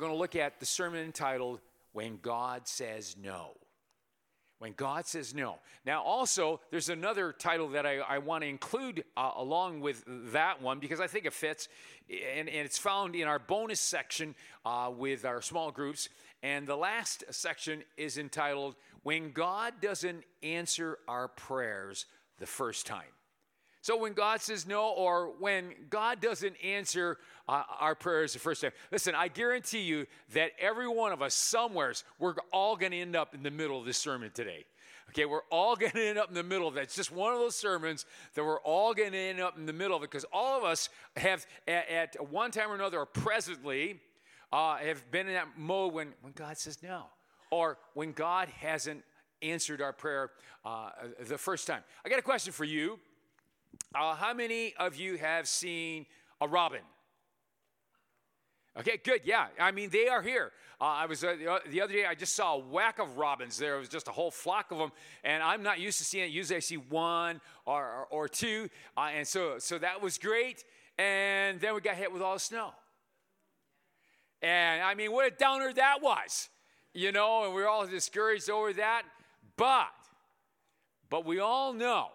going to look at the sermon entitled When God Says No. When God Says No. Now, also, there's another title that I, I want to include uh, along with that one because I think it fits, and, and it's found in our bonus section uh, with our small groups. And the last section is entitled When God Doesn't Answer Our Prayers the First Time. So when God says no, or when God doesn't answer uh, our prayers the first time, listen, I guarantee you that every one of us, somewheres, we're all going to end up in the middle of this sermon today. Okay, we're all going to end up in the middle of that. It's just one of those sermons that we're all going to end up in the middle of it because all of us have, at, at one time or another, or presently, uh, have been in that mode when, when God says no, or when God hasn't answered our prayer uh, the first time. I got a question for you. Uh, how many of you have seen a robin? Okay, good. Yeah, I mean they are here. Uh, I was uh, the other day. I just saw a whack of robins. There was just a whole flock of them, and I'm not used to seeing it. Usually, I see one or or, or two, uh, and so so that was great. And then we got hit with all the snow, and I mean, what a downer that was, you know. And we are all discouraged over that. But but we all know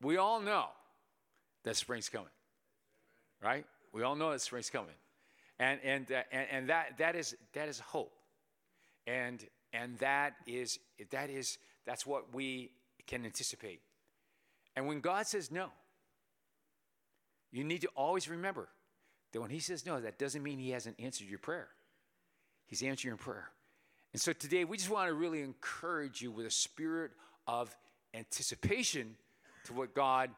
we all know that spring's coming, right? We all know that spring's coming, and and uh, and, and that that is that is hope, and and that is that is that's what we can anticipate. And when God says no, you need to always remember that when He says no, that doesn't mean He hasn't answered your prayer. He's answering your prayer. And so today, we just want to really encourage you with a spirit of anticipation to what God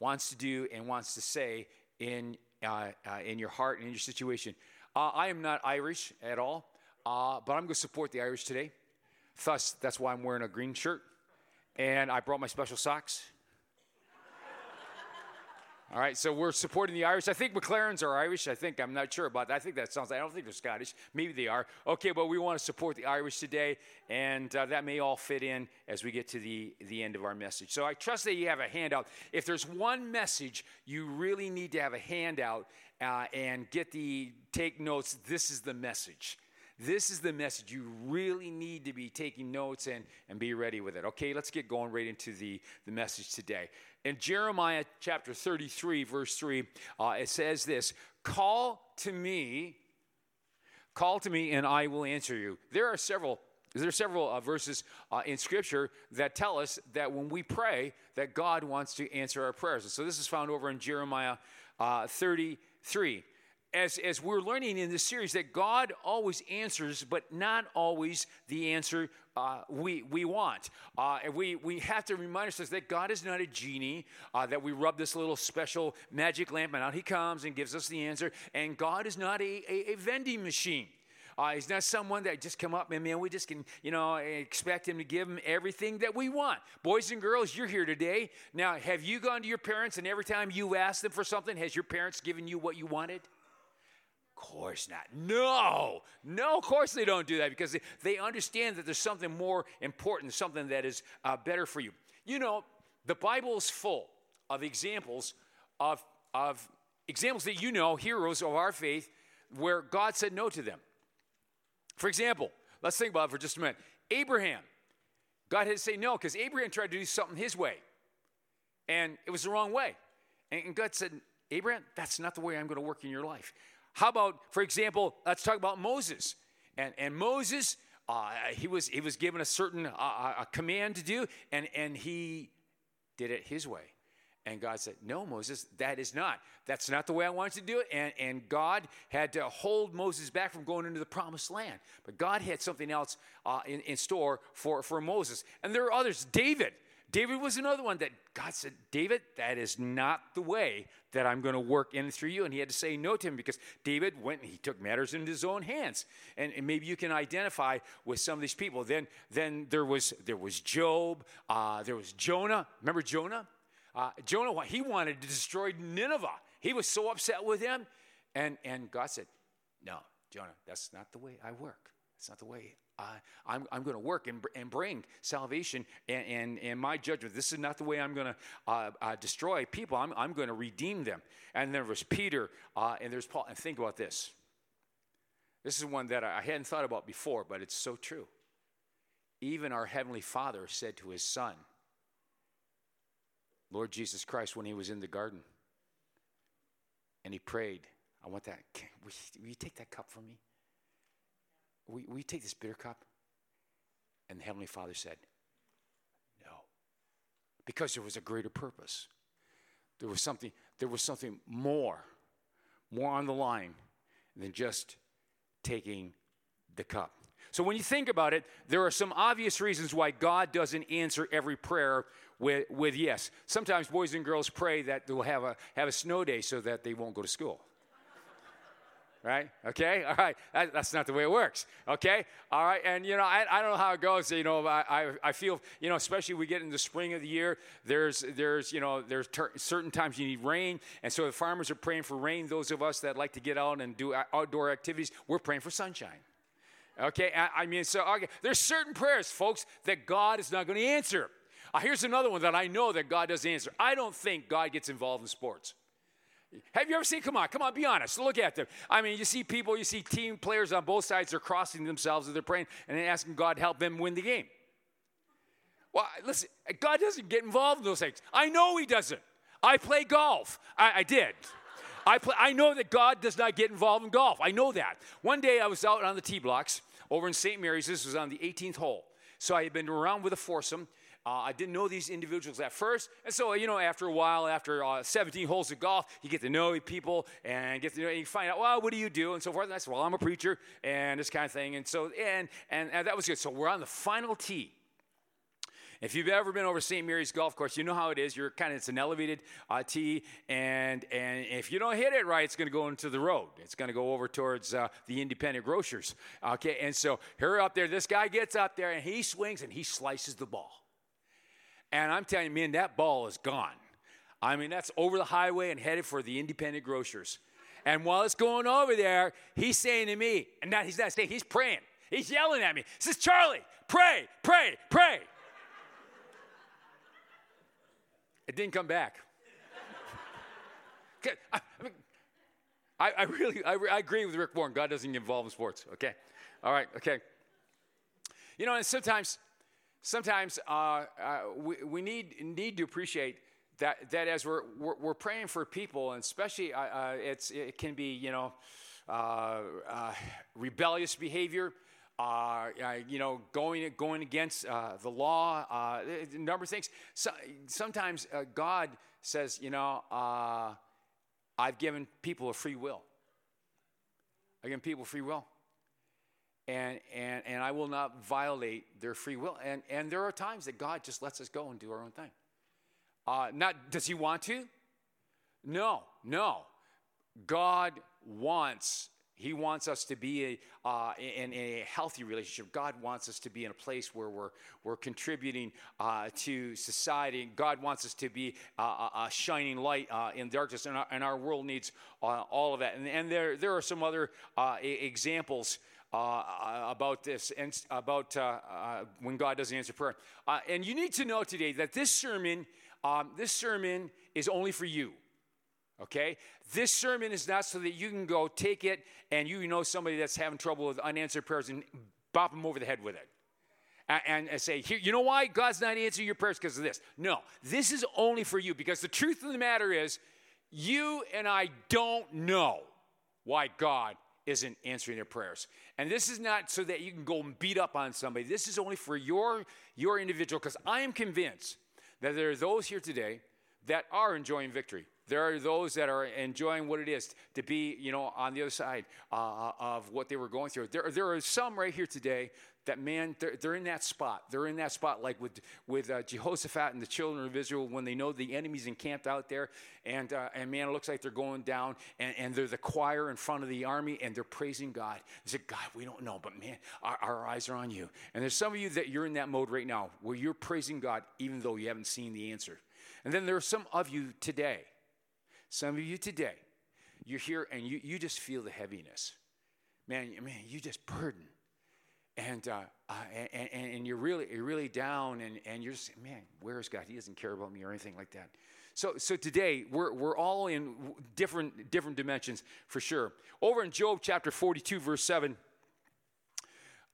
wants to do and wants to say in, uh, uh, in your heart and in your situation. Uh, I am not Irish at all, uh, but I'm going to support the Irish today. Thus, that's why I'm wearing a green shirt. And I brought my special socks. All right, so we're supporting the Irish. I think McLarens are Irish. I think I'm not sure about that. I think that sounds. I don't think they're Scottish. Maybe they are. Okay, but we want to support the Irish today, and uh, that may all fit in as we get to the the end of our message. So I trust that you have a handout. If there's one message you really need to have a handout uh, and get the take notes, this is the message. This is the message. You really need to be taking notes and, and be ready with it. Okay, let's get going right into the, the message today. In Jeremiah chapter 33, verse 3, uh, it says this Call to me, call to me, and I will answer you. There are several there are several uh, verses uh, in Scripture that tell us that when we pray, that God wants to answer our prayers. And so this is found over in Jeremiah uh, 33 as, as we're learning in this series that God always answers, but not always the answer uh, we, we want. Uh, and we, we have to remind ourselves that God is not a genie, uh, that we rub this little special magic lamp and out he comes and gives us the answer. And God is not a, a, a vending machine. Uh, he's not someone that just come up and man, we just can, you know, expect him to give him everything that we want. Boys and girls, you're here today. Now, have you gone to your parents and every time you ask them for something, has your parents given you what you wanted? Course not. No, no, of course they don't do that because they, they understand that there's something more important, something that is uh, better for you. You know, the Bible is full of examples of, of examples that you know, heroes of our faith, where God said no to them. For example, let's think about it for just a minute. Abraham, God had to say no because Abraham tried to do something his way, and it was the wrong way. And God said, Abraham, that's not the way I'm going to work in your life. How about, for example, let's talk about Moses. And, and Moses, uh, he, was, he was given a certain uh, a command to do, and, and he did it his way. And God said, No, Moses, that is not. That's not the way I want you to do it. And, and God had to hold Moses back from going into the promised land. But God had something else uh, in, in store for, for Moses. And there are others. David. David was another one that God said, David, that is not the way that I'm going to work in through you. And he had to say no to him because David went and he took matters into his own hands. And, and maybe you can identify with some of these people. Then, then there was there was Job, uh, there was Jonah. Remember Jonah? Uh, Jonah, he wanted to destroy Nineveh. He was so upset with him. And, and God said, No, Jonah, that's not the way I work. That's not the way I, I'm, I'm going to work and, and bring salvation and, and, and, my judgment. This is not the way I'm going to uh, uh, destroy people. I'm, I'm going to redeem them. And there was Peter uh, and there's Paul. And think about this. This is one that I hadn't thought about before, but it's so true. Even our Heavenly Father said to His Son, Lord Jesus Christ, when He was in the garden, and He prayed, I want that. Will you, will you take that cup from me? Will, will you take this bitter cup? And the Heavenly Father said, No. Because there was a greater purpose. There was something, there was something more, more on the line than just taking the cup. So when you think about it, there are some obvious reasons why God doesn't answer every prayer with, with yes. Sometimes boys and girls pray that they'll have a, have a snow day so that they won't go to school right? Okay, all right. That, that's not the way it works. Okay, all right. And you know, I, I don't know how it goes. You know, I, I, I feel you know, especially we get in the spring of the year. There's there's you know there's ter- certain times you need rain, and so the farmers are praying for rain. Those of us that like to get out and do outdoor activities, we're praying for sunshine. Okay, I, I mean, so okay, there's certain prayers, folks, that God is not going to answer. Uh, here's another one that I know that God does answer. I don't think God gets involved in sports. Have you ever seen, come on, come on, be honest, look at them. I mean, you see people, you see team players on both sides, they're crossing themselves as they're praying and asking God to help them win the game. Well, listen, God doesn't get involved in those things. I know He doesn't. I play golf. I, I did. I, play, I know that God does not get involved in golf. I know that. One day I was out on the tee blocks over in St. Mary's. This was on the 18th hole. So I had been around with a foursome, uh, I didn't know these individuals at first. And so, you know, after a while, after uh, 17 holes of golf, you get to know people and get to know, and you find out, well, what do you do? And so forth. And I said, well, I'm a preacher and this kind of thing. And so, and, and, and that was good. So we're on the final tee. If you've ever been over St. Mary's Golf Course, you know how it is. You're kind of it's an elevated uh, tee, and and if you don't hit it right, it's going to go into the road. It's going to go over towards uh, the independent grocers. Okay, and so here up there, this guy gets up there and he swings and he slices the ball. And I'm telling you, man, that ball is gone. I mean, that's over the highway and headed for the independent grocers. And while it's going over there, he's saying to me, and not he's not saying, he's praying. He's yelling at me. He says, Charlie, pray, pray, pray. It didn't come back. I, mean, I, I, really, I, I, agree with Rick Warren. God doesn't get involved in sports. Okay, all right, okay. You know, and sometimes sometimes uh, uh, we, we need, need to appreciate that, that as we're, we're, we're praying for people, and especially uh, uh it's, it can be, you know, uh, uh, rebellious behavior, you know, going, going against the law, a number of things. So, sometimes God says, you know, I've given people a free will. I've given people free will and, and, and I will not violate their free will. And, and there are times that God just lets us go and do our own thing. Uh, not, does He want to? No, no. God wants, He wants us to be a, uh, in, in, a healthy relationship. God wants us to be in a place where we're, we're contributing uh, to society. God wants us to be a, shining light uh, in darkness, and our, and our world needs uh, all of that. And, and there, there are some other uh, examples uh, about this and about uh, uh, when God doesn't answer prayer. Uh, and you need to know today that this sermon, um, this sermon is only for you. Okay, this sermon is not so that you can go take it and you know somebody that's having trouble with unanswered prayers and bop them over the head with it. And, and, say, Here, you know why God's not answering your prayers because of this? No, this is only for you because the truth of the matter is, you and I don't know why God isn't answering their prayers. And this is not so that you can go and beat up on somebody. This is only for your, your individual, because I am convinced that there are those here today that are enjoying victory. There are those that are enjoying what it is to be, you know, on the other side uh, of what they were going through. There, there are some right here today that man, they're, they're in that spot. They're in that spot like with, with uh, Jehoshaphat and the children of Israel when they know the enemy's encamped out there. And, uh, and man, it looks like they're going down and, and they're the choir in front of the army and they're praising God. They said, God, we don't know, but man, our, our eyes are on you. And there's some of you that you're in that mode right now where you're praising God even though you haven't seen the answer. And then there are some of you today, some of you today, you're here and you, you just feel the heaviness. Man, man, you just burden and, uh, uh, and, and, you're really, you're really down and, and you're just, man, where is God? He doesn't care about me or anything like that. So, so today we're, we're all in different, different dimensions for sure. Over in Job chapter 42, verse 7,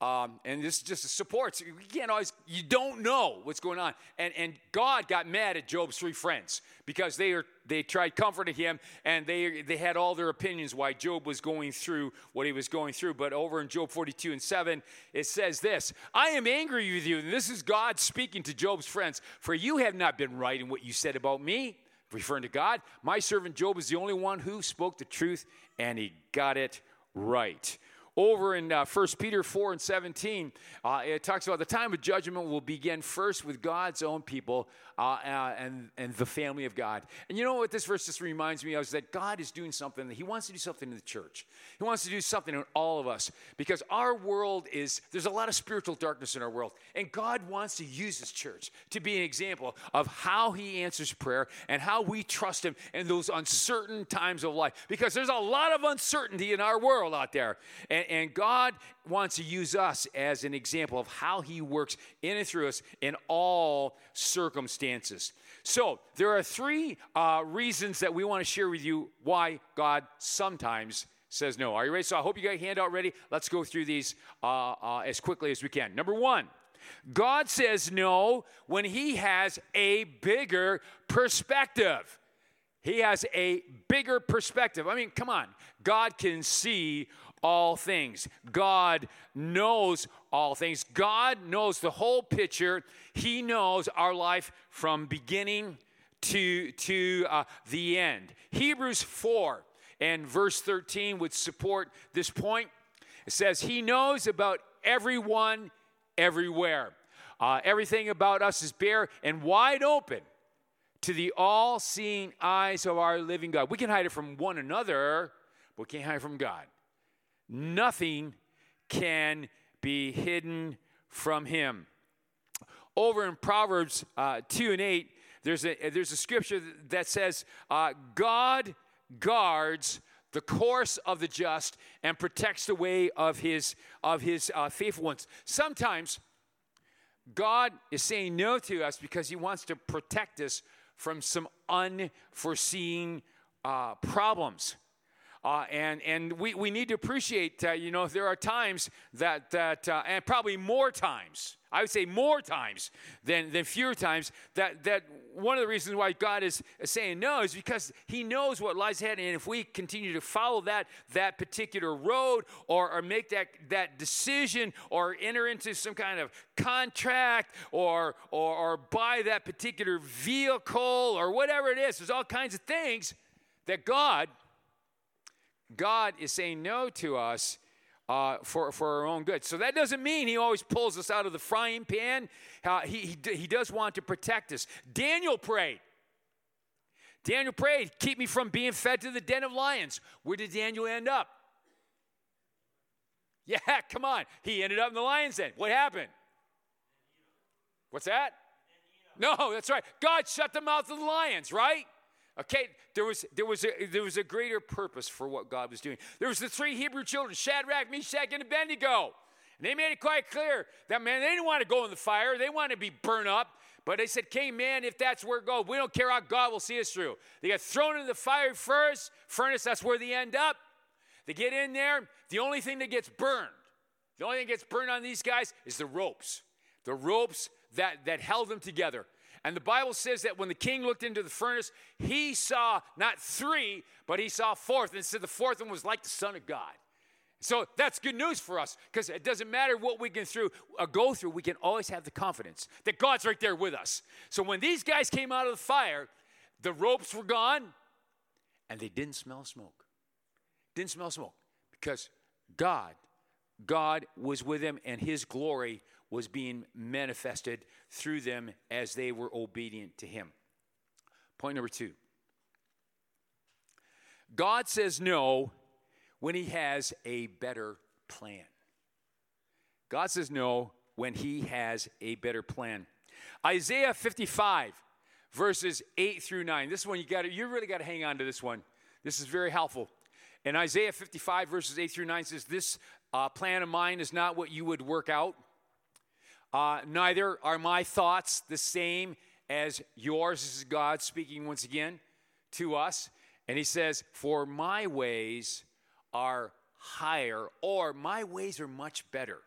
um, and this is just supports, you can't always, you don't know what's going on. And, and God got mad at Job's three friends because they, are, they tried comforting him and they, they had all their opinions why Job was going through what he was going through. But over in Job 42 and 7, it says this I am angry with you. And this is God speaking to Job's friends, for you have not been right in what you said about me. Referring to God, my servant Job is the only one who spoke the truth and he got it right over in uh, 1 Peter 4 and 17, uh, it talks about the time of judgment will begin first with God's own people uh, uh, and, and the family of God. And you know what this verse just reminds me of is that God is doing something, He wants to do something in the church. He wants to do something in all of us because our world is, there's a lot of spiritual darkness in our world. And God wants to use His church to be an example of how He answers prayer and how we trust Him in those uncertain times of life because there's a lot of uncertainty in our world out there. And and, and God wants to use us as an example of how He works in and through us in all circumstances. So, there are three uh, reasons that we want to share with you why God sometimes says no. Are you ready? So, I hope you got your handout ready. Let's go through these uh, uh, as quickly as we can. Number one, God says no when He has a bigger perspective. He has a bigger perspective. I mean, come on. God can see all things. God knows all things. God knows the whole picture. He knows our life from beginning to, to uh, the end. Hebrews 4 and verse 13 would support this point. It says, He knows about everyone everywhere. Uh, everything about us is bare and wide open to the all seeing eyes of our living God. We can hide it from one another, but we can't hide from God. Nothing can be hidden from him. Over in Proverbs uh, 2 and 8, there's a, there's a scripture that says, uh, God guards the course of the just and protects the way of his, of his uh, faithful ones. Sometimes God is saying no to us because he wants to protect us from some unforeseen uh, problems. Uh, and and we, we need to appreciate, uh, you know, there are times that, that uh, and probably more times, I would say more times than, than fewer times, that, that one of the reasons why God is saying no is because He knows what lies ahead. And if we continue to follow that, that particular road or, or make that, that decision or enter into some kind of contract or, or, or buy that particular vehicle or whatever it is, there's all kinds of things that God God is saying no to us uh, for, for our own good. So that doesn't mean he always pulls us out of the frying pan. Uh, he, he, he does want to protect us. Daniel prayed. Daniel prayed, keep me from being fed to the den of lions. Where did Daniel end up? Yeah, come on. He ended up in the lion's den. What happened? What's that? No, that's right. God shut the mouth of the lions, right? Okay, there was, there, was a, there was a greater purpose for what God was doing. There was the three Hebrew children, Shadrach, Meshach, and Abednego. And they made it quite clear that, man, they didn't want to go in the fire. They wanted to be burned up. But they said, King, man, if that's where goes, we don't care how God will see us through. They get thrown in the fire first, furnace, that's where they end up. They get in there. The only thing that gets burned, the only thing that gets burned on these guys is the ropes. The ropes that, that held them together. And the Bible says that when the king looked into the furnace, he saw not three, but he saw fourth. And said the fourth one was like the Son of God. So that's good news for us because it doesn't matter what we can through, uh, go through, we can always have the confidence that God's right there with us. So when these guys came out of the fire, the ropes were gone and they didn't smell smoke. Didn't smell smoke because God God was with them and his glory was being manifested through them as they were obedient to him. Point number two God says no when he has a better plan. God says no when he has a better plan. Isaiah 55, verses 8 through 9. This one you got you really got to hang on to this one. This is very helpful. And Isaiah 55, verses 8 through 9 says, This uh, plan of mine is not what you would work out. Uh, neither are my thoughts the same as yours. This is God speaking once again to us. And he says, For my ways are higher, or my ways are much better.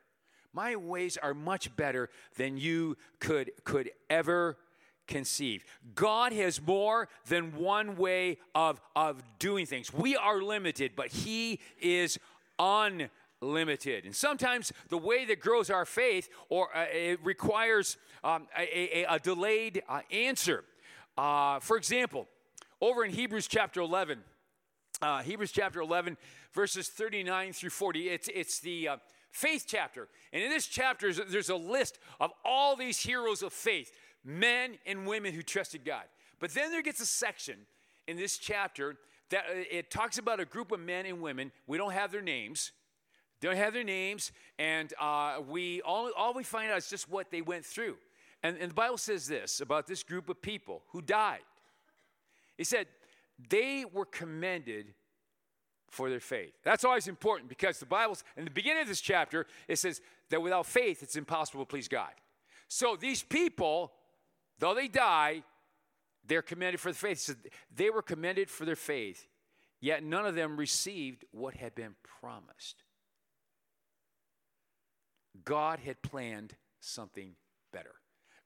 My ways are much better than you could, could ever conceive. God has more than one way of, of doing things. We are limited, but He is unlimited. And sometimes the way that grows our faith or uh, it requires um, a, a, a, delayed uh, answer. Uh, for example, over in Hebrews chapter 11, uh, Hebrews chapter 11, verses 39 through 40, it's, it's the uh, faith chapter. And in this chapter, there's a list of all these heroes of faith men and women who trusted God. But then there gets a section in this chapter that uh, it talks about a group of men and women. We don't have their names. Don't have their names, and uh, we all, all we find out is just what they went through. And, and the Bible says this about this group of people who died. It said they were commended for their faith. That's always important because the Bible's in the beginning of this chapter, it says that without faith, it's impossible to please God. So these people Though they die, they're commended for the faith. So they were commended for their faith, yet none of them received what had been promised. God had planned something better.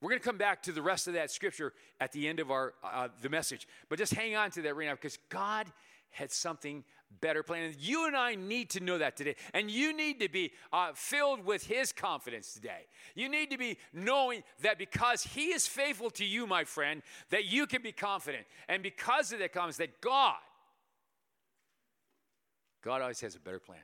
We're going to come back to the rest of that scripture at the end of our uh, the message, but just hang on to that right now because God had something better planned. You and I need to know that today. And you need to be uh, filled with His confidence today. You need to be knowing that because He is faithful to you, my friend, that you can be confident. And because of that confidence, that God, God always has a better plan.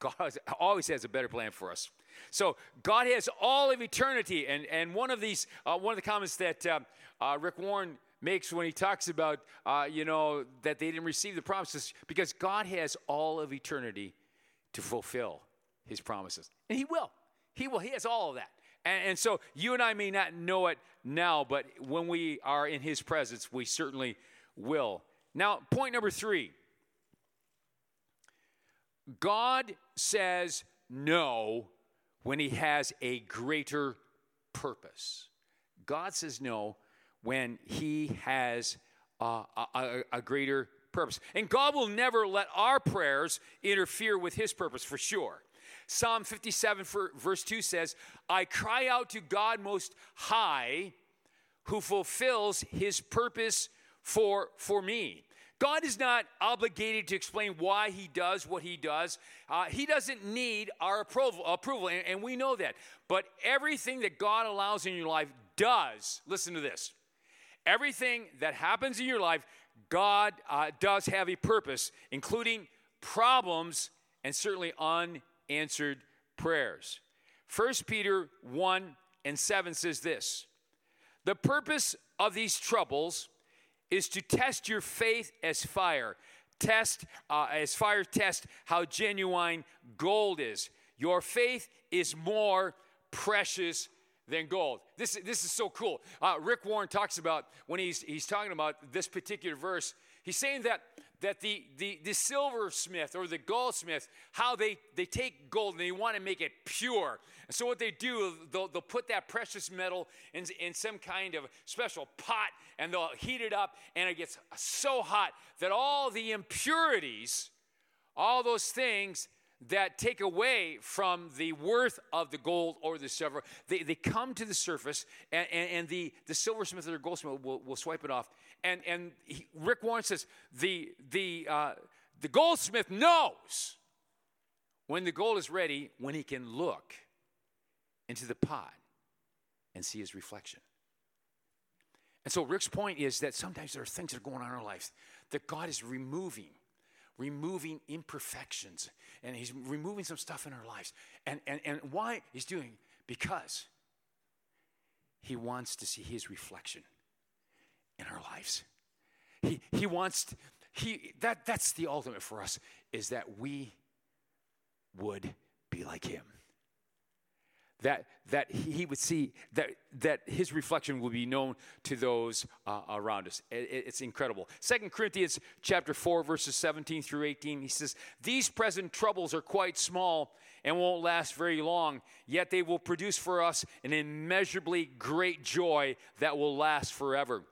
God always has a better plan for us. So God has all of eternity, and and one of these, uh, one of the comments that uh, uh, Rick Warren makes when he talks about, uh, you know, that they didn't receive the promises because God has all of eternity to fulfill his promises. And he will. He will. He has all of that. And, and so you and I may not know it now, but when we are in his presence, we certainly will. Now, point number three God says no when he has a greater purpose. God says no when He has uh, a, a greater purpose. And God will never let our prayers interfere with His purpose for sure. Psalm 57, verse 2 says, I cry out to God Most High, who fulfills His purpose for, for me. God is not obligated to explain why he does what he does. Uh, he doesn't need our approval, approval and, and we know that. But everything that God allows in your life does, listen to this, Everything that happens in your life, God uh, does have a purpose, including problems and certainly unanswered prayers. 1 Peter 1 and 7 says this The purpose of these troubles is to test your faith as fire. Test, uh, as fire test how genuine gold is. Your faith is more precious than gold. This, this is so cool. Uh, Rick Warren talks about when he's, he's talking about this particular verse, he's saying that, that the, the, the silversmith or the goldsmith, how they, they take gold and they want to make it pure. And so what they do, they'll, they'll put that precious metal in, in some kind of special pot and they'll heat it up and it gets so hot that all the impurities, all those things that take away from the worth of the gold or the silver. They, they come to the surface, and, and, and the, the silversmith or the goldsmith will, will swipe it off. And, and he, Rick Warren says the, the, uh, the goldsmith knows when the gold is ready, when he can look into the pot and see his reflection. And so Rick's point is that sometimes there are things that are going on in our lives that God is removing removing imperfections and He's removing some stuff in our lives. And, and, and why He's doing? Because He wants to see His reflection in our lives. He, he wants, he, that, that's the ultimate for us, is that we would be like Him that, that he would see that, that his reflection will be known to those uh, around us. It, it's incredible. Second corinthians chapter 4 verses 17 through 18 he says these present troubles are quite small and won't last very long yet they will produce for us an immeasurably great joy that will last forever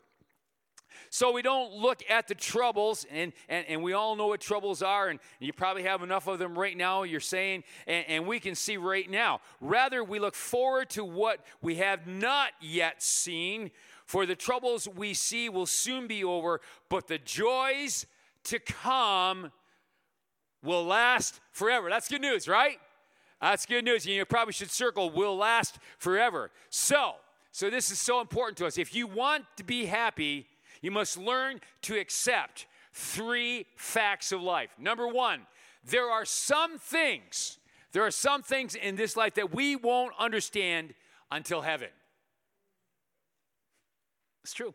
so we don't look at the troubles, and, and, and we all know what troubles are, and you probably have enough of them right now, you're saying, and, and we can see right now. Rather, we look forward to what we have not yet seen, for the troubles we see will soon be over, but the joys to come will last forever. That's good news, right? That's good news. You probably should circle will last forever. So, so this is so important to us. If you want to be happy, you must learn to accept three facts of life. Number one, there are some things, there are some things in this life that we won't understand until heaven. It's true.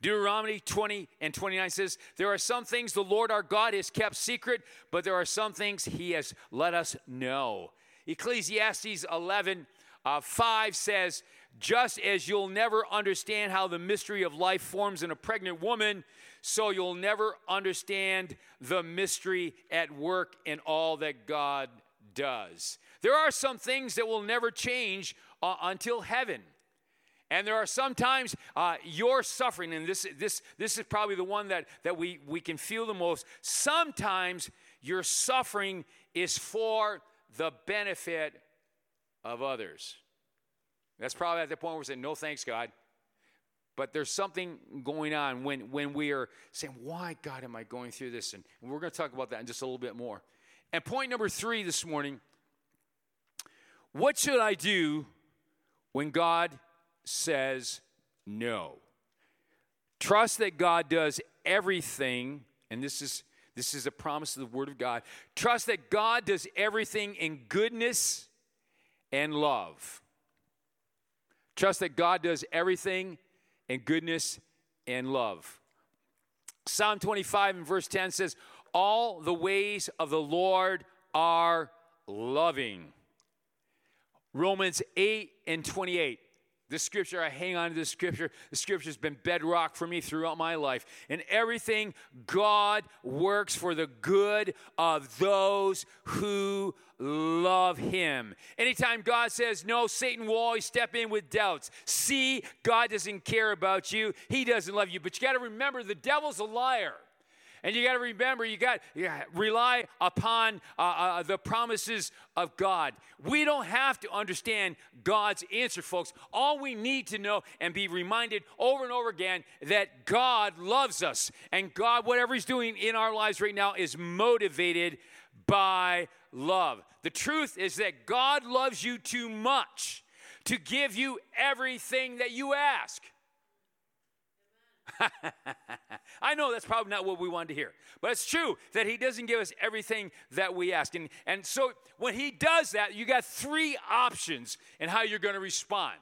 Deuteronomy 20 and 29 says, There are some things the Lord our God has kept secret, but there are some things he has let us know. Ecclesiastes 11 uh, 5 says, just as you'll never understand how the mystery of life forms in a pregnant woman, so you'll never understand the mystery at work in all that God does. There are some things that will never change uh, until heaven. And there are sometimes uh, your suffering, and this, this, this is probably the one that, that we, we can feel the most. Sometimes your suffering is for the benefit of others. That's probably at the point where we're saying, no thanks, God. But there's something going on when, when we are saying, why, God, am I going through this? And we're going to talk about that in just a little bit more. And point number three this morning what should I do when God says no? Trust that God does everything, and this is this is a promise of the Word of God. Trust that God does everything in goodness and love. Trust that God does everything in goodness and love. Psalm 25 and verse 10 says, All the ways of the Lord are loving. Romans 8 and 28. This scripture, I hang on to this scripture. The scripture has been bedrock for me throughout my life. And everything God works for the good of those who love him. Anytime God says no, Satan will always step in with doubts. See, God doesn't care about you, he doesn't love you. But you got to remember the devil's a liar. And you got to remember, you got to rely upon uh, uh, the promises of God. We don't have to understand God's answer, folks. All we need to know and be reminded over and over again that God loves us. And God, whatever He's doing in our lives right now, is motivated by love. The truth is that God loves you too much to give you everything that you ask. I know that's probably not what we wanted to hear, but it's true that He doesn't give us everything that we ask. And, and so when He does that, you got three options in how you're going to respond.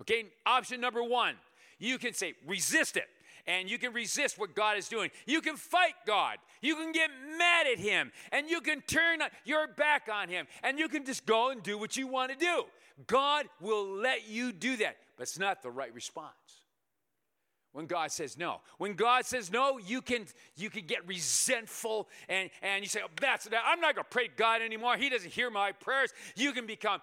Okay, option number one, you can say, resist it and you can resist what God is doing. You can fight God. You can get mad at Him, and you can turn your back on Him, and you can just go and do what you want to do. God will let you do that, but it's not the right response. When God says no. When God says no, you can you can get resentful and, and you say, oh, that's that. I'm not gonna pray to God anymore. He doesn't hear my prayers. You can become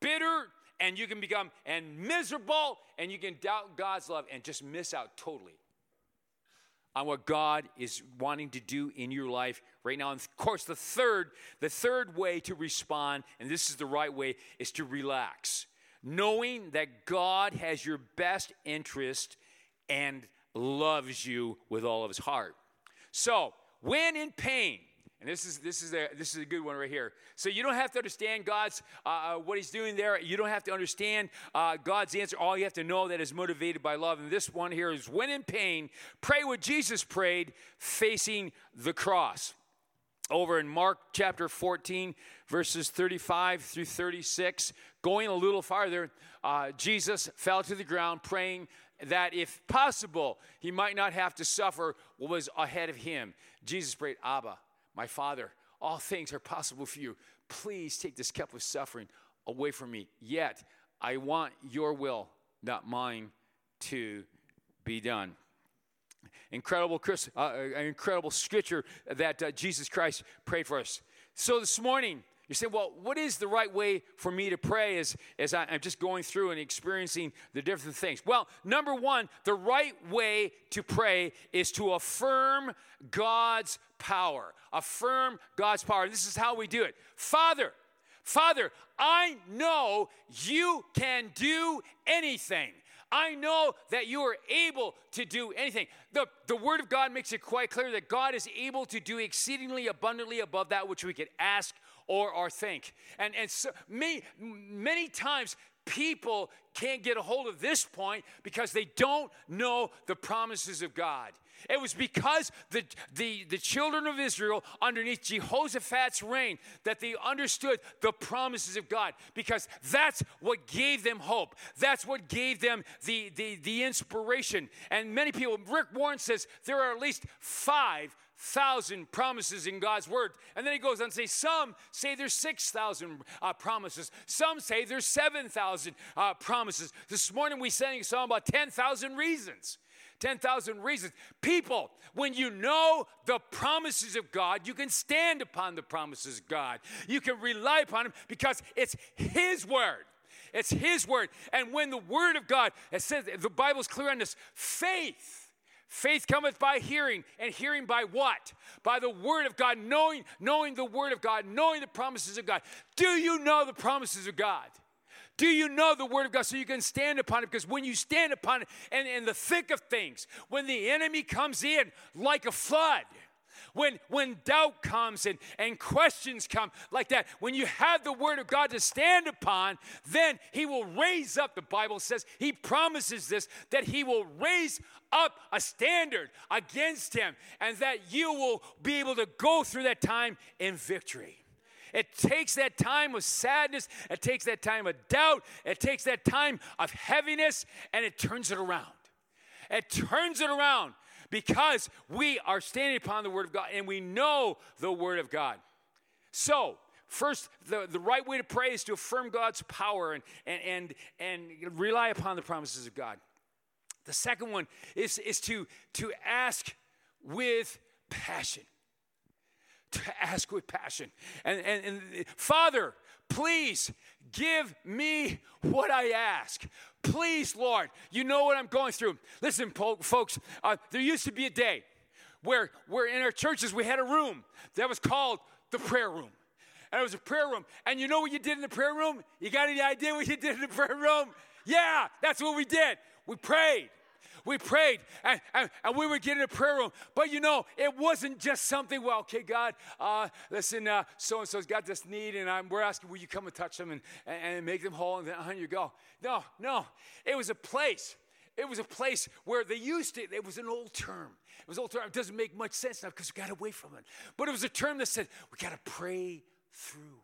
bitter and you can become and miserable and you can doubt God's love and just miss out totally on what God is wanting to do in your life right now. And of course, the third, the third way to respond, and this is the right way, is to relax. Knowing that God has your best interest and loves you with all of his heart. So, when in pain, And this is this is a this is a good one right here. So you don't have to understand God's uh, uh, what He's doing there. You don't have to understand uh, God's answer. All you have to know that is motivated by love. And this one here is when in pain, pray what Jesus prayed, facing the cross. Over in Mark chapter 14, verses 35 through 36, going a little farther, uh, Jesus fell to the ground praying that if possible, he might not have to suffer what was ahead of him. Jesus prayed, Abba, my Father, all things are possible for you. Please take this cup of suffering away from me. Yet, I want your will, not mine, to be done. Incredible, uh, uh, incredible scripture that uh, Jesus Christ prayed for us. So this morning, you say, well, what is the right way for me to pray as, as I, am just going through and experiencing the different things? Well, number one, the right way to pray is to affirm God's power. Affirm God's power. This is how we do it. Father, Father, I know you can do anything. I know that you are able to do anything. The, the Word of God makes it quite clear that God is able to do exceedingly abundantly above that which we could ask or, think. And, and so many, many times people can't get a hold of this point because they don't know the promises of God. It was because the, the, the children of Israel, underneath Jehoshaphat's reign, that they understood the promises of God because that's what gave them hope. That's what gave them the, the, the inspiration. And many people, Rick Warren says there are at least five thousand promises in God's word. And then he goes on to say, some say there's 6,000 uh, promises. Some say there's 7,000 uh, promises. This morning we sang a song about 10,000 reasons. 10,000 reasons. People, when you know the promises of God, you can stand upon the promises of God. You can rely upon Him because it's His word. It's His word. And when the word of God, it says, the Bible's clear on this faith Faith cometh by hearing, and hearing by what? By the word of God, knowing, knowing the word of God, knowing the promises of God. Do you know the promises of God? Do you know the word of God so you can stand upon it? Because when you stand upon it and in the thick of things, when the enemy comes in like a flood, when, when doubt comes and, and questions come like that, when you have the word of God to stand upon, then he will raise up, the Bible says, he promises this, that he will raise up a standard against him and that you will be able to go through that time in victory. It takes that time of sadness, it takes that time of doubt, it takes that time of heaviness, and it turns it around. It turns it around because we are standing upon the Word of God and we know the Word of God. So, first, the, the right way to pray is to affirm God's power and, and, and, and rely upon the promises of God. The second one is, is to, to ask with passion. To ask with passion. And, and, and Father, please give me what I ask. Please, Lord, you know what I'm going through. Listen, folks, uh, there used to be a day where, where in our churches we had a room that was called the prayer room. And it was a prayer room. And you know what you did in the prayer room? You got any idea what you did in the prayer room? Yeah, that's what we did. We prayed. We prayed and, and, and, we would get in a prayer room. But you know, it wasn't just something, well, okay, God, uh, listen, so and so's got this need, and I'm, we're asking, will you come and touch them and, and, and make them whole? And then on you go. No, no. It was a place. It was a place where they used it. It was an old term. It was an old term. It doesn't make much sense now because we got away from it. But it was a term that said, we got to pray through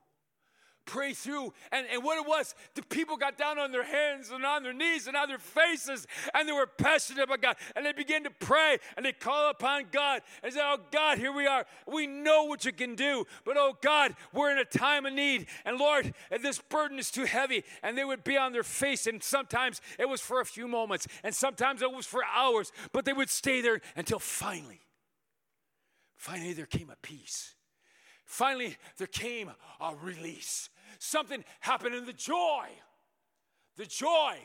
pray through. And, and what it was, the people got down on their hands and on their knees and on their faces, and they were passionate about God. And they began to pray and they call upon God and say, Oh God, here we are. We know what you can do, but oh God, we're in a time of need. And Lord, this burden is too heavy. And they would be on their face, and sometimes it was for a few moments, and sometimes it was for hours, but they would stay there until finally, finally, there came a peace. Finally, there came a release something happened in the joy. The joy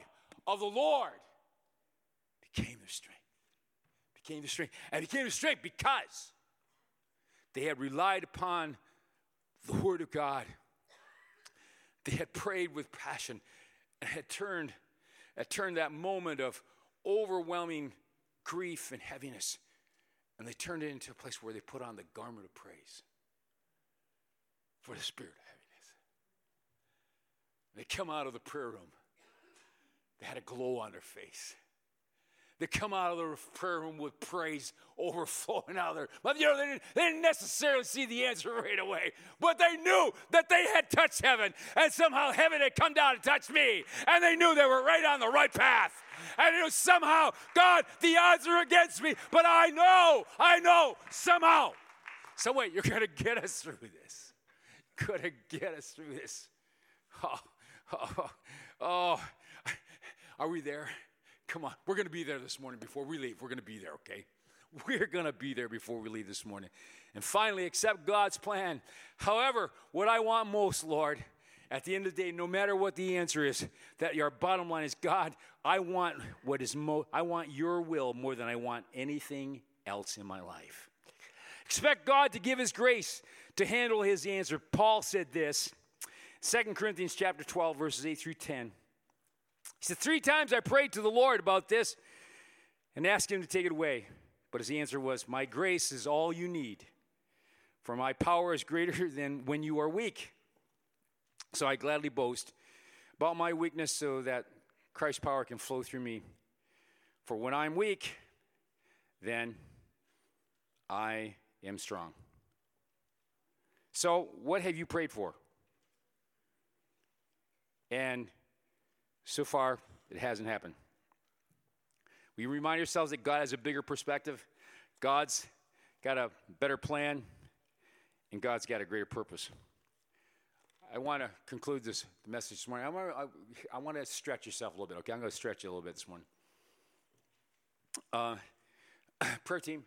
of the Lord became their strength. Became their strength. And became their strength because they had relied upon the Word of God. They had prayed with passion and had turned, had turned that moment of overwhelming grief and heaviness, and they turned it into a place where they put on the garment of praise. for the spirit. They come out of the prayer room. They had a glow on their face. They come out of the prayer room with praise overflowing out of there. But you know, they didn't, they didn't necessarily see the answer right away, but they knew that they had touched heaven, and somehow heaven had come down and touched me, and they knew they were right on the right path. And it was somehow, God, the odds are against me, but I know, I know, somehow, some way, you're going to get us through this. Going to get us through this. Oh, oh, oh, are we there? Come on, we're going to be there this morning before we leave. We're going to be there, okay? We're going to be there before we leave this morning. And finally, accept God's plan. However, what I want most, Lord, at the end of the day, no matter what the answer is, that your bottom line is God, I want what is mo- I want your will more than I want anything else in my life. Expect God to give his grace to handle his answer. Paul said this, 2 Corinthians chapter 12, verses 8 through 10. He said, Three times I prayed to the Lord about this and asked him to take it away. But his answer was, My grace is all you need, for my power is greater than when you are weak. So I gladly boast about my weakness so that Christ's power can flow through me. For when I'm weak, then I am strong. So, what have you prayed for? And so far, it hasn't happened. We remind ourselves that God has a bigger perspective, God's got a better plan, and God's got a greater purpose. I want to conclude this message this morning. I want, to, I, I want to stretch yourself a little bit, okay? I'm going to stretch you a little bit this morning. Uh, prayer team,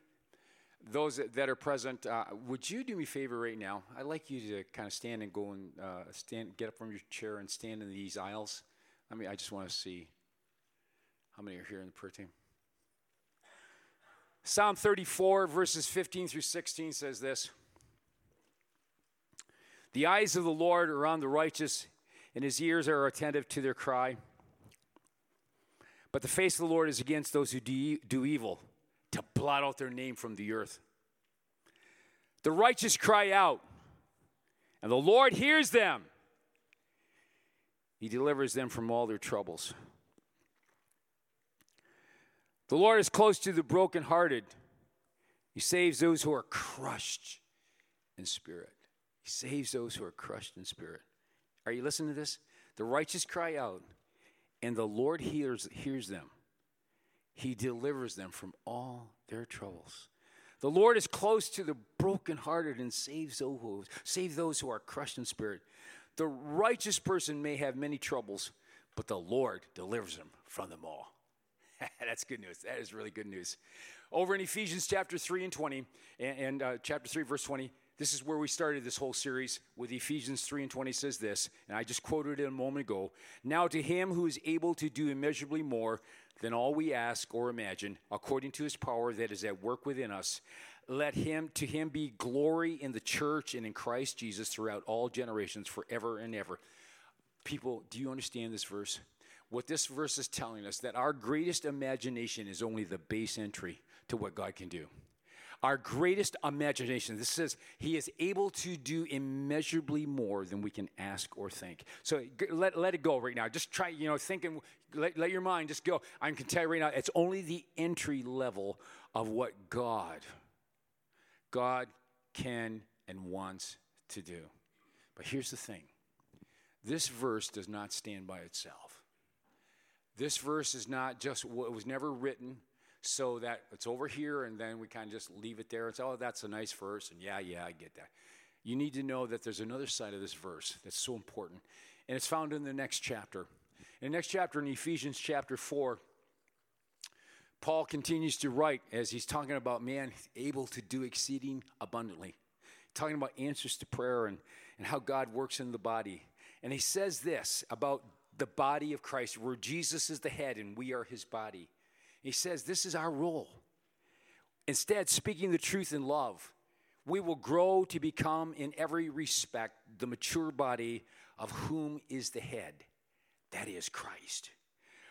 those that are present, uh, would you do me a favor right now? I'd like you to kind of stand and go and uh, stand, get up from your chair and stand in these aisles. I mean, I just want to see how many are here in the prayer team. Psalm 34, verses 15 through 16 says this The eyes of the Lord are on the righteous, and his ears are attentive to their cry. But the face of the Lord is against those who do evil, blot out their name from the earth. The righteous cry out, and the Lord hears them. He delivers them from all their troubles. The Lord is close to the brokenhearted. He saves those who are crushed in spirit. He saves those who are crushed in spirit. Are you listening to this? The righteous cry out, and the Lord hears, hears them. He delivers them from all their troubles. The Lord is close to the brokenhearted and saves those, who, save those who are crushed in spirit. The righteous person may have many troubles, but the Lord delivers them from them all. That's good news. That is really good news. Over in Ephesians chapter 3 and 20, and, and uh, chapter 3, verse 20, this is where we started this whole series with Ephesians 3 and 20 says this, and I just quoted it a moment ago. Now to him who is able to do immeasurably more than all we ask or imagine, according to his power that is at work within us, let him to him be glory in the church and in Christ Jesus throughout all generations forever and ever. People, do you understand this verse? What this verse is telling us that our greatest imagination is only the base entry to what God can do. Our greatest imagination. This says he is able to do immeasurably more than we can ask or think. So let, let it go right now. Just try, you know, thinking, let, let your mind just go. I can tell you right now, it's only the entry level of what God God can and wants to do. But here's the thing this verse does not stand by itself. This verse is not just what was never written so that it's over here and then we kind of just leave it there say, oh, that's a nice verse. And yeah, yeah, I get that. You need to know that there's another side of this verse that's so important. And it's found in the next chapter. In the next chapter, in Ephesians chapter 4, Paul continues to write as he's talking about man able to do exceeding abundantly, talking about answers to prayer and, and how God works in the body. And he says this about the body of Christ, where Jesus is the head and we are his body. He says, This is our role. Instead, speaking the truth in love, we will grow to become, in every respect, the mature body of whom is the head. That is Christ.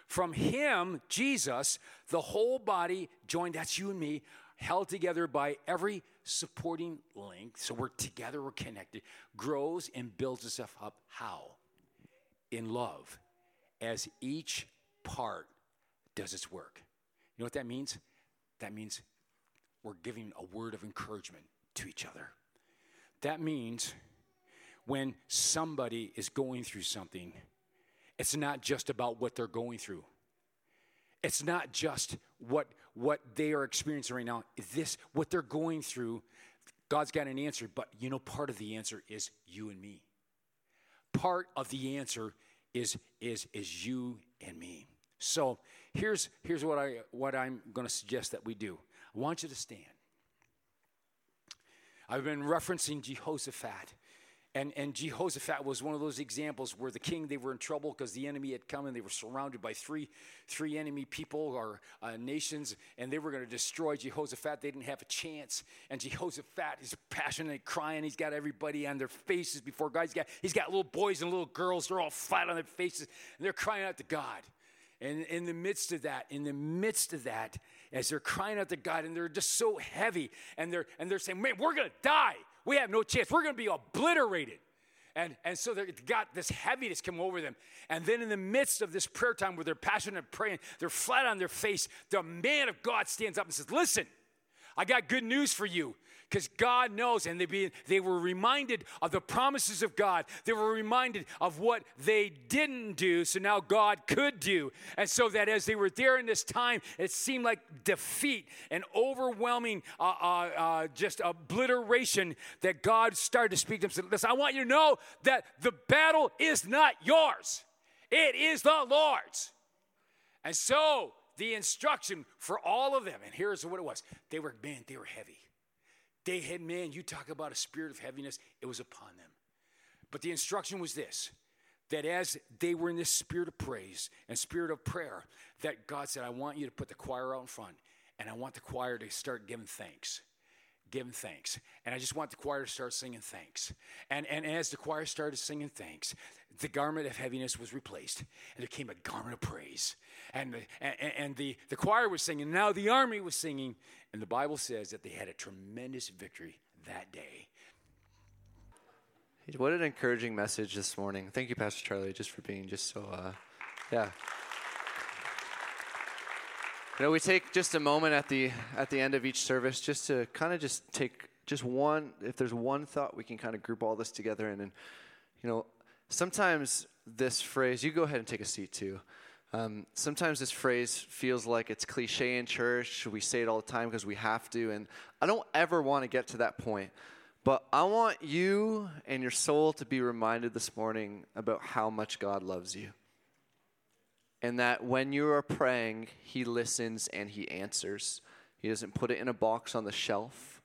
From him, Jesus, the whole body joined, that's you and me, held together by every supporting link, so we're together, we're connected, grows and builds itself up. How? In love, as each part does its work. You know what that means? That means we're giving a word of encouragement to each other. That means when somebody is going through something, it's not just about what they're going through. It's not just what what they are experiencing right now. This what they're going through, God's got an answer, but you know part of the answer is you and me. Part of the answer is is is you and me. So, here's here's what I what I'm going to suggest that we do. I want you to stand. I've been referencing Jehoshaphat. And, and Jehoshaphat was one of those examples where the king, they were in trouble because the enemy had come and they were surrounded by three, three enemy people or uh, nations, and they were going to destroy Jehoshaphat. They didn't have a chance. And Jehoshaphat is passionate, crying. He's got everybody on their faces before God. He's got, he's got little boys and little girls. They're all flat on their faces, and they're crying out to God. And in the midst of that, in the midst of that, as they're crying out to God and they're just so heavy and they're and they're saying, Man, we're gonna die. We have no chance. We're gonna be obliterated. And, and so they got this heaviness come over them. And then in the midst of this prayer time where they're passionate praying, they're flat on their face, the man of God stands up and says, Listen, I got good news for you because God knows, and they, be, they were reminded of the promises of God. They were reminded of what they didn't do, so now God could do. And so that as they were there in this time, it seemed like defeat and overwhelming, uh, uh, uh, just obliteration, that God started to speak to them. Said, Listen, I want you to know that the battle is not yours, it is the Lord's. And so the instruction for all of them, and here's what it was they were, man, they were heavy. They had, man, you talk about a spirit of heaviness, it was upon them. But the instruction was this that as they were in this spirit of praise and spirit of prayer, that God said, I want you to put the choir out in front, and I want the choir to start giving thanks. Giving thanks. And I just want the choir to start singing thanks. And, and as the choir started singing thanks, the garment of heaviness was replaced, and there came a garment of praise. And the, and, and the, the choir was singing, now the army was singing, and the Bible says that they had a tremendous victory that day. What an encouraging message this morning. Thank you, Pastor Charlie, just for being just so, uh, yeah. You know, we take just a moment at the at the end of each service just to kind of just take just one. If there's one thought, we can kind of group all this together. And, and you know, sometimes this phrase. You go ahead and take a seat too. Um, sometimes this phrase feels like it's cliche in church. We say it all the time because we have to. And I don't ever want to get to that point. But I want you and your soul to be reminded this morning about how much God loves you. And that when you are praying, He listens and He answers. He doesn't put it in a box on the shelf,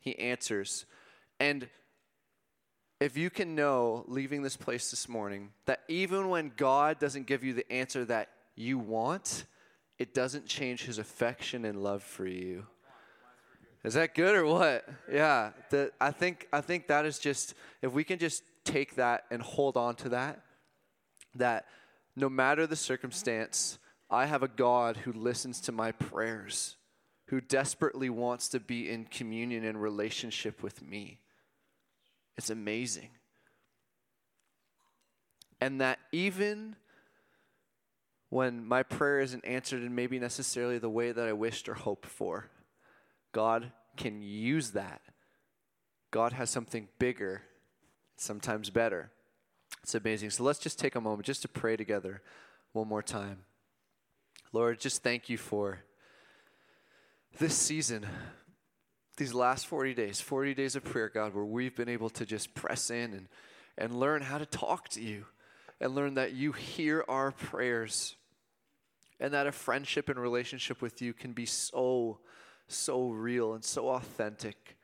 He answers. And if you can know, leaving this place this morning, that even when God doesn't give you the answer that you want, it doesn't change his affection and love for you. Is that good or what? Yeah, the, I think I think that is just if we can just take that and hold on to that, that no matter the circumstance, I have a God who listens to my prayers, who desperately wants to be in communion and relationship with me. It's amazing. And that even when my prayer isn't answered in maybe necessarily the way that I wished or hoped for, God can use that. God has something bigger, sometimes better. It's amazing. So let's just take a moment just to pray together one more time. Lord, just thank you for this season these last 40 days, 40 days of prayer, God, where we've been able to just press in and, and learn how to talk to you and learn that you hear our prayers and that a friendship and relationship with you can be so, so real and so authentic.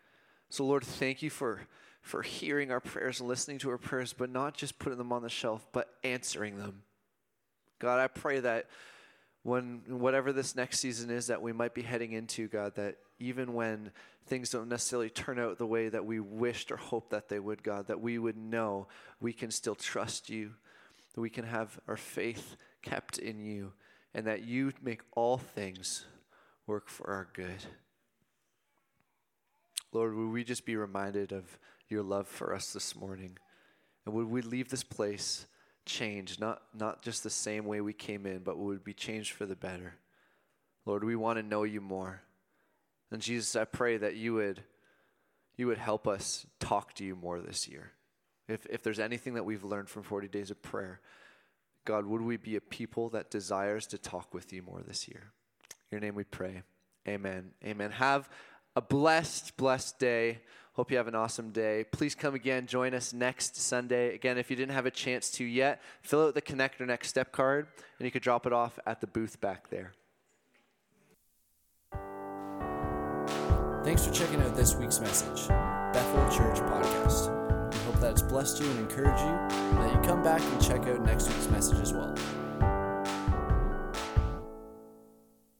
So, Lord, thank you for, for hearing our prayers and listening to our prayers, but not just putting them on the shelf, but answering them. God, I pray that when whatever this next season is that we might be heading into, God, that even when things don't necessarily turn out the way that we wished or hoped that they would, God, that we would know we can still trust you, that we can have our faith kept in you, and that you make all things work for our good. Lord, would we just be reminded of your love for us this morning? And would we leave this place changed, not, not just the same way we came in, but would be changed for the better? Lord, we want to know you more. And Jesus, I pray that you would, you would help us talk to you more this year. If, if there's anything that we've learned from 40 days of prayer, God, would we be a people that desires to talk with you more this year? In your name we pray. Amen. Amen. Have a blessed, blessed day. Hope you have an awesome day. Please come again. Join us next Sunday. Again, if you didn't have a chance to yet, fill out the Connect or Next Step card, and you could drop it off at the booth back there. Thanks for checking out this week's message, Bethel Church Podcast. We hope that it's blessed you and encouraged you, and that you come back and check out next week's message as well.